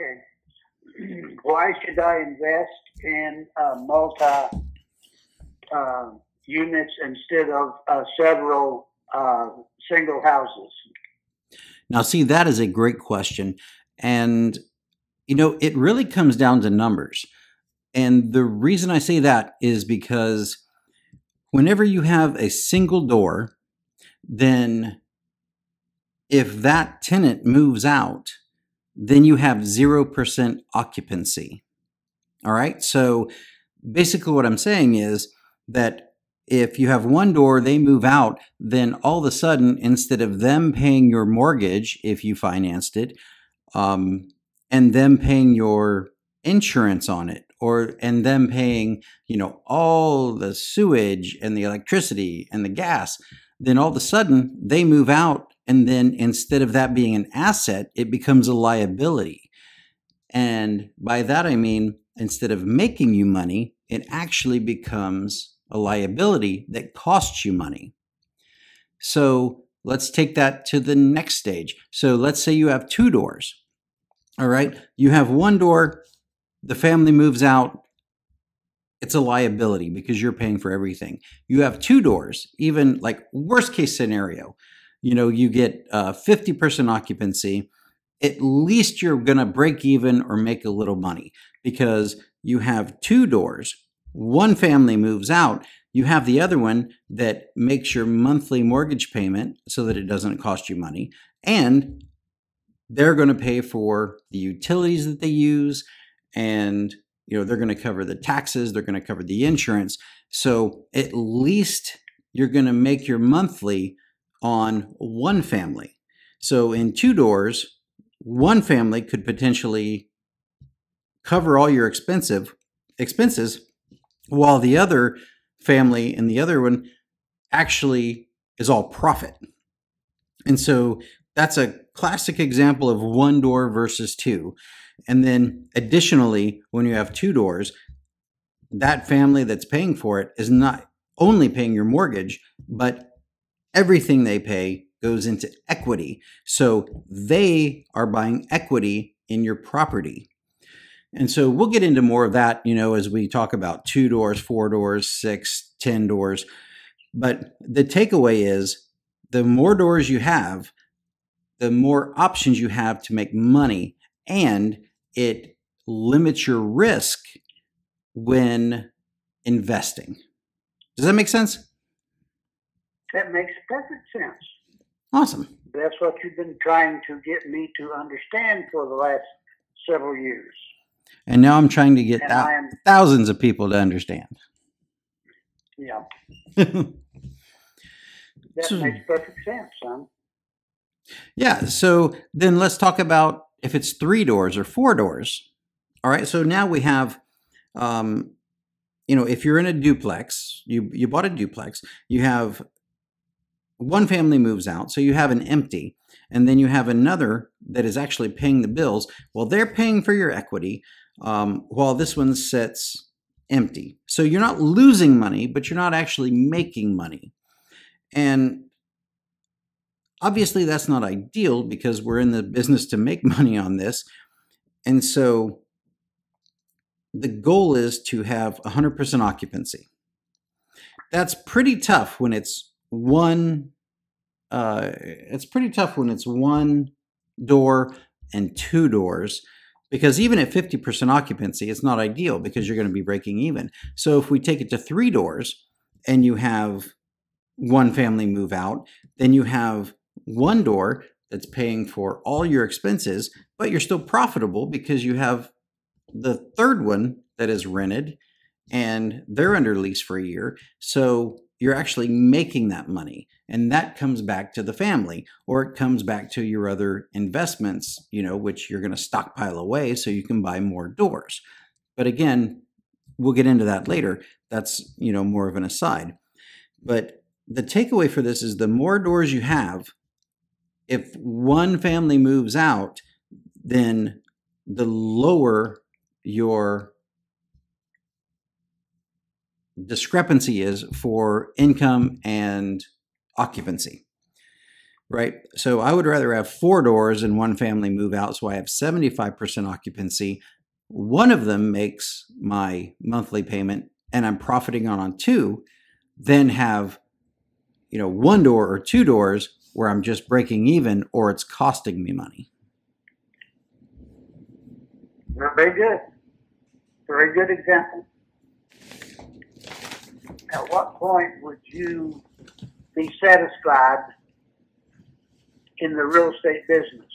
Okay. Why should I invest in uh, multi uh, units instead of uh, several uh, single houses? Now, see, that is a great question. And, you know, it really comes down to numbers. And the reason I say that is because whenever you have a single door, then if that tenant moves out, then you have 0% occupancy. All right. So basically, what I'm saying is that if you have one door, they move out, then all of a sudden, instead of them paying your mortgage if you financed it, um, and them paying your insurance on it, or and them paying, you know, all the sewage and the electricity and the gas, then all of a sudden they move out, and then instead of that being an asset, it becomes a liability. And by that I mean, instead of making you money, it actually becomes a liability that costs you money. So let's take that to the next stage. So let's say you have two doors. All right. You have one door, the family moves out. It's a liability because you're paying for everything. You have two doors, even like worst case scenario, you know, you get uh, 50% occupancy. At least you're going to break even or make a little money because you have two doors one family moves out, you have the other one that makes your monthly mortgage payment so that it doesn't cost you money. And they're going to pay for the utilities that they use and you know they're going to cover the taxes they're going to cover the insurance so at least you're going to make your monthly on one family so in two doors one family could potentially cover all your expensive expenses while the other family and the other one actually is all profit. And so that's a classic example of one door versus two. And then additionally, when you have two doors, that family that's paying for it is not only paying your mortgage, but everything they pay goes into equity. So they are buying equity in your property. And so we'll get into more of that, you know, as we talk about two doors, four doors, six, ten doors. But the takeaway is the more doors you have, the more options you have to make money, and it limits your risk when investing. Does that make sense? That makes perfect sense. Awesome. That's what you've been trying to get me to understand for the last several years. And now I'm trying to get am, thousands of people to understand. Yeah. that so, makes perfect sense, son. Yeah. So then let's talk about if it's three doors or four doors. All right. So now we have, um, you know, if you're in a duplex, you you bought a duplex, you have one family moves out, so you have an empty, and then you have another that is actually paying the bills. Well, they're paying for your equity, um, while this one sits empty. So you're not losing money, but you're not actually making money. And obviously, that's not ideal because we're in the business to make money on this. And so the goal is to have 100% occupancy. That's pretty tough when it's one. Uh, it's pretty tough when it's one door and two doors because even at 50% occupancy, it's not ideal because you're going to be breaking even. So if we take it to three doors and you have one family move out, then you have one door that's paying for all your expenses, but you're still profitable because you have the third one that is rented and they're under lease for a year. So you're actually making that money and that comes back to the family or it comes back to your other investments you know which you're going to stockpile away so you can buy more doors. But again we'll get into that later. That's you know more of an aside. But the takeaway for this is the more doors you have if one family moves out then the lower your discrepancy is for income and occupancy. right? So I would rather have four doors and one family move out so I have 75% occupancy. One of them makes my monthly payment and I'm profiting on on two, then have you know one door or two doors where I'm just breaking even or it's costing me money. Very good. Very good example. At what point would you be satisfied in the real estate business?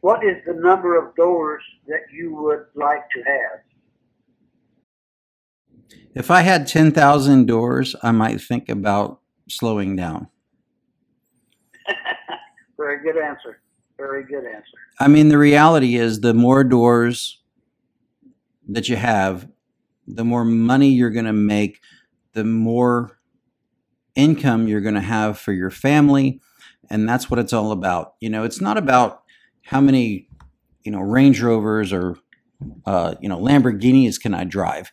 What is the number of doors that you would like to have? If I had 10,000 doors, I might think about slowing down. Very good answer. Very good answer. I mean, the reality is the more doors that you have, the more money you're going to make, the more income you're going to have for your family. And that's what it's all about. You know, it's not about how many, you know, Range Rovers or, uh, you know, Lamborghinis can I drive.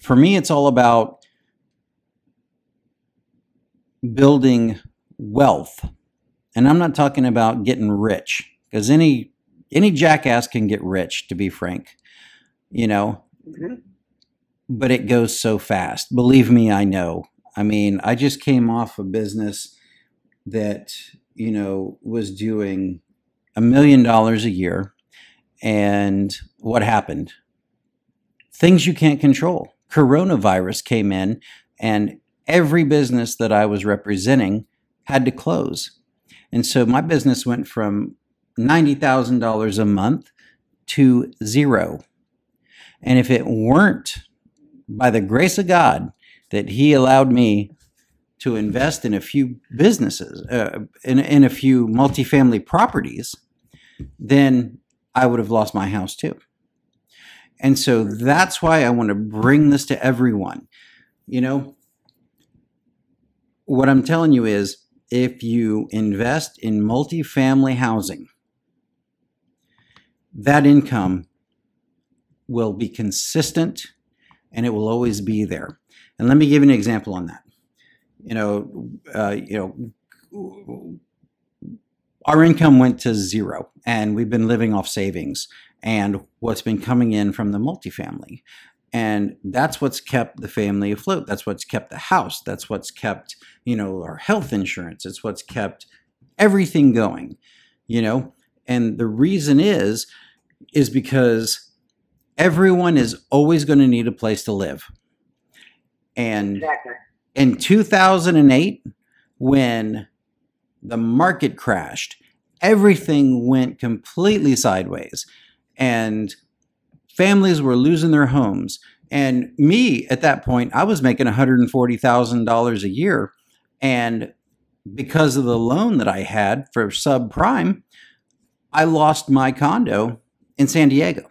For me, it's all about building wealth. And I'm not talking about getting rich because any any jackass can get rich to be frank. You know, mm-hmm. But it goes so fast. Believe me, I know. I mean, I just came off a business that, you know, was doing a million dollars a year. And what happened? Things you can't control. Coronavirus came in, and every business that I was representing had to close. And so my business went from $90,000 a month to zero. And if it weren't by the grace of God that He allowed me to invest in a few businesses, uh, in, in a few multifamily properties, then I would have lost my house too. And so that's why I want to bring this to everyone. You know, what I'm telling you is if you invest in multifamily housing, that income will be consistent and it will always be there. And let me give you an example on that. You know, uh, you know, our income went to zero, and we've been living off savings and what's been coming in from the multifamily. And that's what's kept the family afloat. That's what's kept the house. That's what's kept, you know, our health insurance. It's what's kept everything going, you know? And the reason is, is because everyone is always going to need a place to live. And exactly. in 2008, when the market crashed, everything went completely sideways and families were losing their homes. And me at that point, I was making $140,000 a year. And because of the loan that I had for subprime, I lost my condo in San Diego.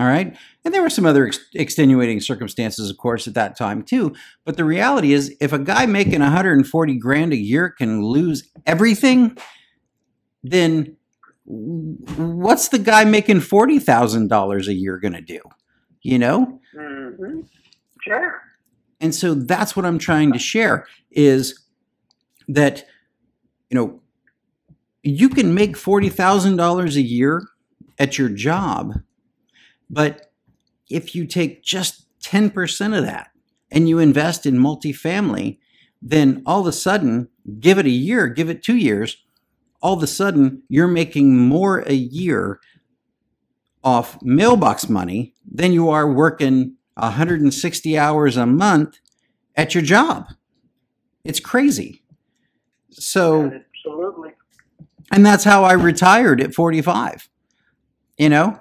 All right. And there were some other ex- extenuating circumstances, of course, at that time too. But the reality is, if a guy making 140 grand a year can lose everything, then what's the guy making forty thousand dollars a year going to do? You know, mm-hmm. sure. And so that's what I'm trying to share is that you know you can make forty thousand dollars a year at your job, but if you take just ten percent of that and you invest in multifamily, then all of a sudden, give it a year, give it two years all of a sudden you're making more a year off mailbox money than you are working 160 hours a month at your job. It's crazy. So, absolutely. And that's how I retired at 45. You know,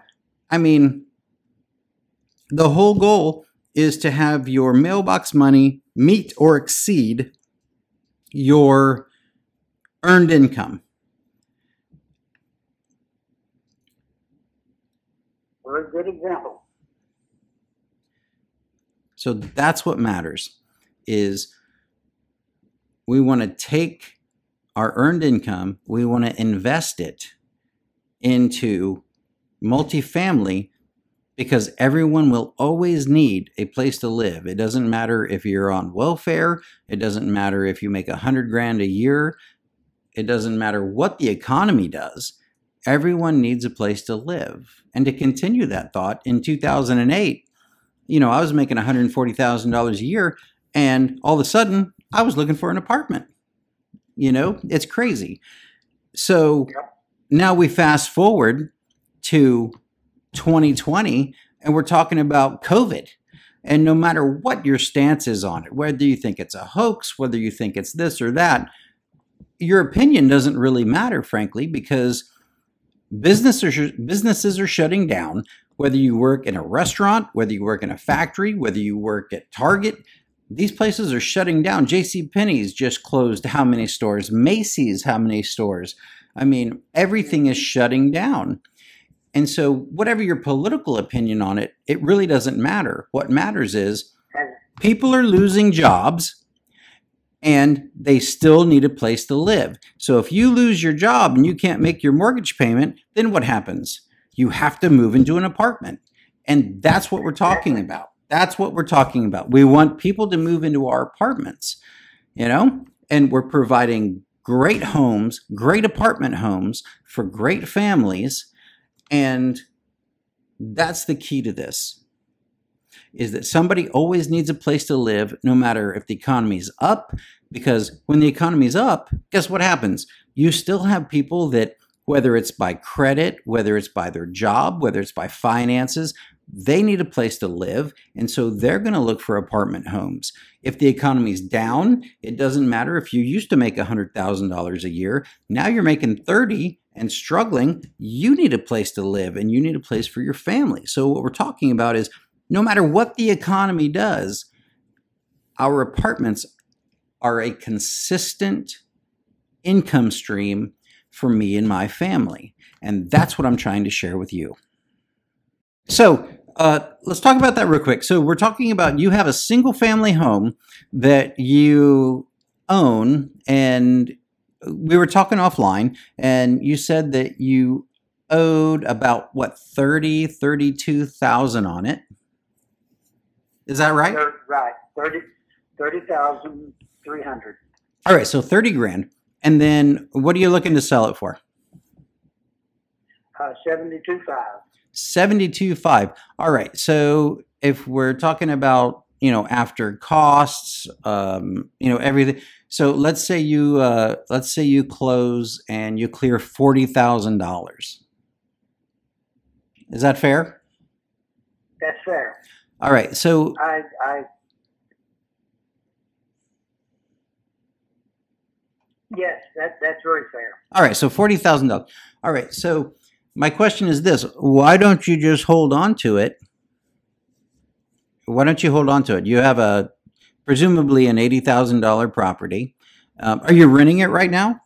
I mean, the whole goal is to have your mailbox money meet or exceed your earned income. Very good example. So that's what matters is we want to take our earned income, we want to invest it into multifamily because everyone will always need a place to live. It doesn't matter if you're on welfare, it doesn't matter if you make a hundred grand a year, it doesn't matter what the economy does. Everyone needs a place to live. And to continue that thought, in 2008, you know, I was making $140,000 a year, and all of a sudden, I was looking for an apartment. You know, it's crazy. So now we fast forward to 2020 and we're talking about COVID. And no matter what your stance is on it, whether you think it's a hoax, whether you think it's this or that, your opinion doesn't really matter, frankly, because businesses are, businesses are shutting down. Whether you work in a restaurant, whether you work in a factory, whether you work at Target, these places are shutting down. J.C. Penney's just closed how many stores? Macy's, how many stores? I mean, everything is shutting down. And so, whatever your political opinion on it, it really doesn't matter. What matters is people are losing jobs and they still need a place to live. So, if you lose your job and you can't make your mortgage payment, then what happens? You have to move into an apartment. And that's what we're talking about. That's what we're talking about. We want people to move into our apartments, you know, and we're providing great homes, great apartment homes for great families. And that's the key to this is that somebody always needs a place to live no matter if the economy's up because when the economy's up guess what happens? You still have people that whether it's by credit whether it's by their job whether it's by finances they need a place to live and so they're going to look for apartment homes. If the economy's down it doesn't matter if you used to make $100000 a year now you're making 30 and struggling you need a place to live and you need a place for your family so what we're talking about is no matter what the economy does, our apartments are a consistent income stream for me and my family. And that's what I'm trying to share with you. So, uh, let's talk about that real quick. So, we're talking about you have a single family home that you own, and we were talking offline, and you said that you owed about what 30 32,000 on it. Is that right? right, thirty, thirty thousand three hundred. All right, so 30 grand. And then what are you looking to sell it for? Uh, seventy-two five. 72.5. All right. So if we're talking about, you know, after costs, um, you know, everything. So let's say you uh let's say you close and you clear $40,000. Is that fair? That's fair. All right. So I, I. Yes, that, that's very fair. All right, so forty thousand dollars. All right, so my question is this: Why don't you just hold on to it? Why don't you hold on to it? You have a presumably an eighty thousand dollar property. Um, are you renting it right now?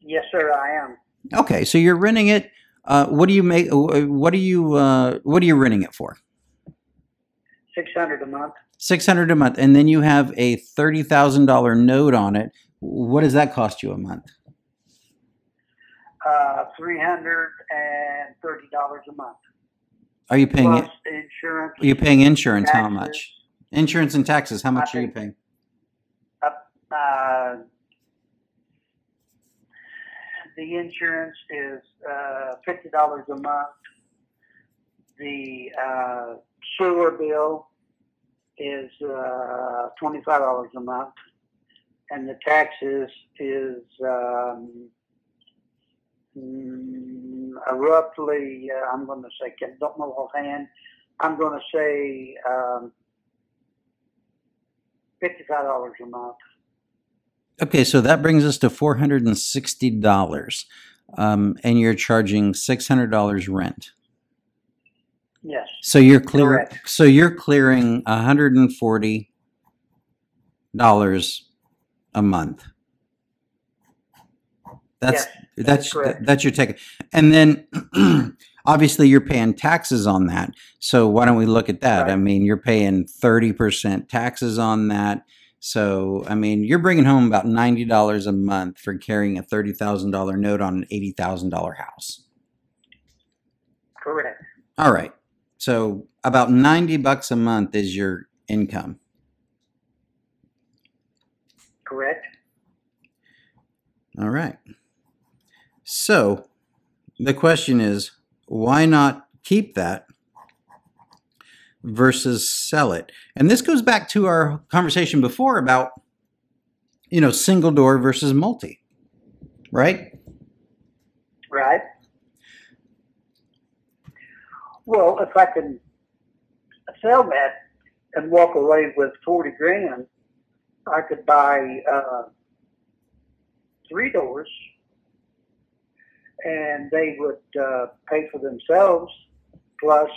Yes, sir, I am. Okay, so you're renting it. Uh, what do you make? What do you? Uh, what are you renting it for? Six hundred a month. Six hundred a month, and then you have a thirty thousand dollar note on it. What does that cost you a month? Uh, three hundred and thirty dollars a month. Are you paying? Plus insurance. Are you paying insurance? How much? Insurance and taxes. How much I are you paying? Uh, the insurance is uh, fifty dollars a month. The uh, sewer bill is uh, twenty-five dollars a month, and the taxes is um, mm, uh, roughly. Uh, I'm going to say, don't know offhand. I'm going to say um, fifty-five dollars a month. Okay, so that brings us to four hundred and sixty dollars, um, and you're charging six hundred dollars rent. Yes. So you're clear. Correct. So you're clearing hundred and forty dollars a month. That's Yes, that's that's that's your take, and then obviously you're paying taxes on that. So why don't we look at that? I mean, you're paying thirty percent taxes on that. So I mean, you're bringing home about ninety dollars a month for carrying a thirty thousand dollar note on an eighty thousand dollar house. Correct. All right. So about 90 bucks a month is your income. Correct? All right. So the question is why not keep that versus sell it? And this goes back to our conversation before about you know single door versus multi. Right? Right. Well, if I can sell that and walk away with 40 grand, I could buy uh, three doors and they would uh, pay for themselves plus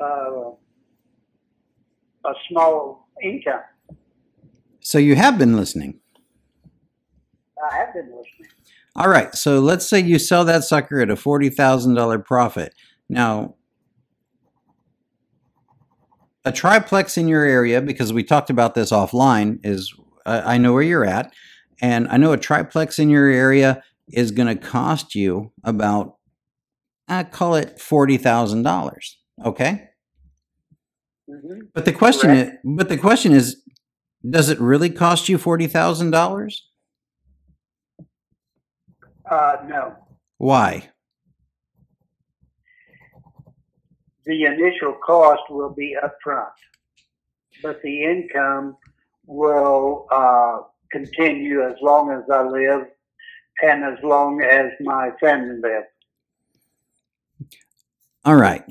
uh, a small income. So you have been listening. I have been listening. All right. So let's say you sell that sucker at a $40,000 profit. Now, a triplex in your area, because we talked about this offline, is I, I know where you're at. And I know a triplex in your area is going to cost you about, I call it $40,000. Okay. hmm But the question is, but the question is, does it really cost you $40,000? Uh, no. Why? the initial cost will be upfront, but the income will uh, continue as long as I live and as long as my family lives. All right.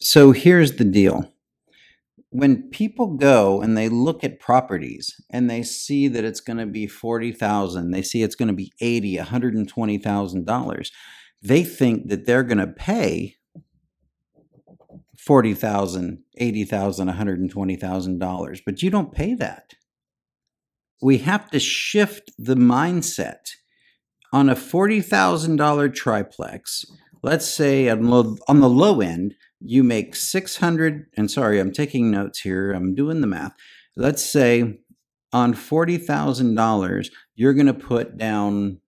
So here's the deal. When people go and they look at properties and they see that it's going to be 40,000, they see it's going to be 80, 120,000 dollars, they think that they're going to pay 40,000, 80,000, 120,000 dollars, but you don't pay that. We have to shift the mindset on a $40,000 triplex. Let's say on, low, on the low end, you make 600 and sorry, I'm taking notes here. I'm doing the math. Let's say on $40,000, you're going to put down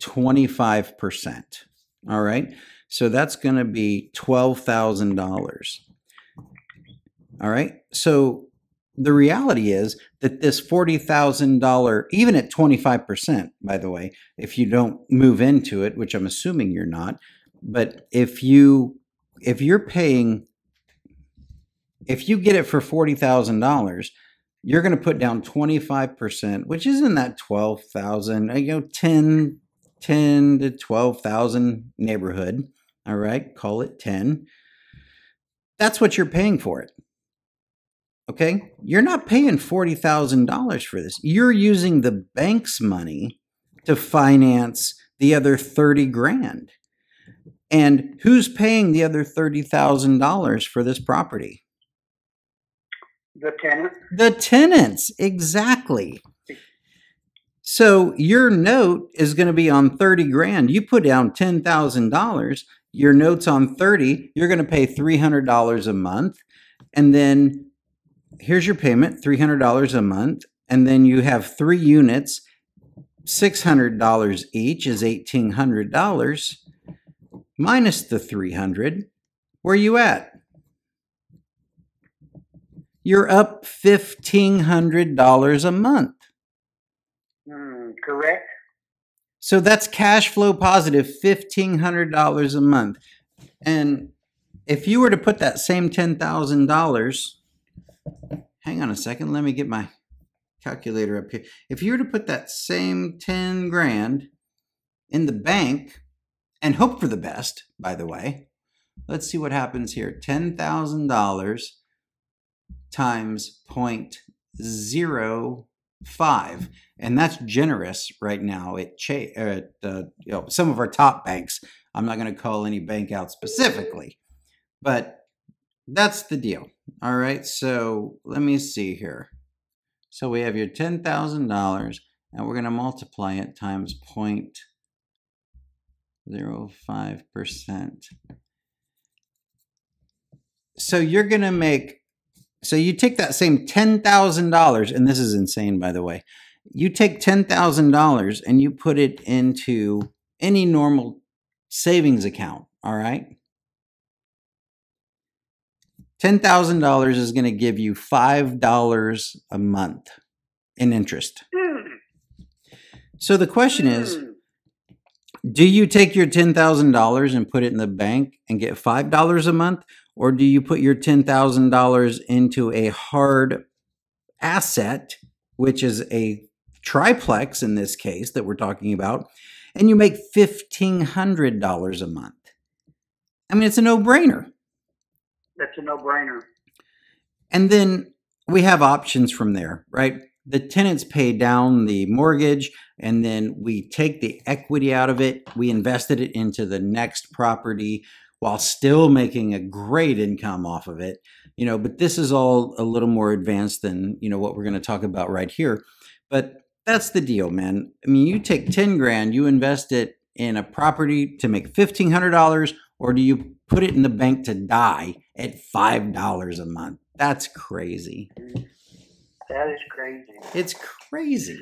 25%. All right? So that's going to be $12,000. All right? So the reality is that this $40,000 even at 25% by the way, if you don't move into it, which I'm assuming you're not, but if you if you're paying if you get it for $40,000, you're going to put down 25%, which is in that 12,000, you know, 10 10 to 12,000 neighborhood, all right? Call it 10. That's what you're paying for it. Okay? You're not paying $40,000 for this. You're using the bank's money to finance the other 30 grand. And who's paying the other $30,000 for this property? The tenant, The tenants, exactly. So your note is going to be on 30 grand. You put down $10,000, your note's on 30, you're going to pay $300 a month. And then here's your payment, $300 a month. And then you have three units, $600 each is $1,800 minus the 300. Where are you at? You're up $1,500 a month. mm, correct? So that's cash flow positive $1,500 a month. And if you were to put that same $10,000, hang on a second, let me get my calculator up here. If you were to put that same 10 grand in the bank and hope for the best, by the way, let's see what happens here. $10,000 times 0.05 and that's generous right now at, cha- at uh, you know, some of our top banks. I'm not going to call any bank out specifically, but that's the deal. All right, so let me see here. So we have your ten thousand dollars, and we're going to multiply it times 0.05 percent. So you're going to make. So you take that same ten thousand dollars, and this is insane, by the way you take $10,000 and you put it into any normal savings account, all right? $10,000 is going to give you $5 a month in interest. Hmm. So the question is, Hmm. do you take your $10,000 and put it in the bank and get $5 a month or do you put your $10,000 into a hard asset which is a triplex in this case that we're talking about and you make $1500 a month? I mean it's a no-brainer. That's a no-brainer. And then we have options from there, right? The tenants pay down the mortgage and then we take the equity out of it. We invested it into the next property while still making a great income off of it. You know, but this is all a little more advanced than, you know, what we're going to talk about right here. But that's the deal, man. I mean, you take 10 grand, you invest it in a property to make $1,500, or do you put it in the bank to die at $5 a month? That's crazy. That is crazy. It's crazy.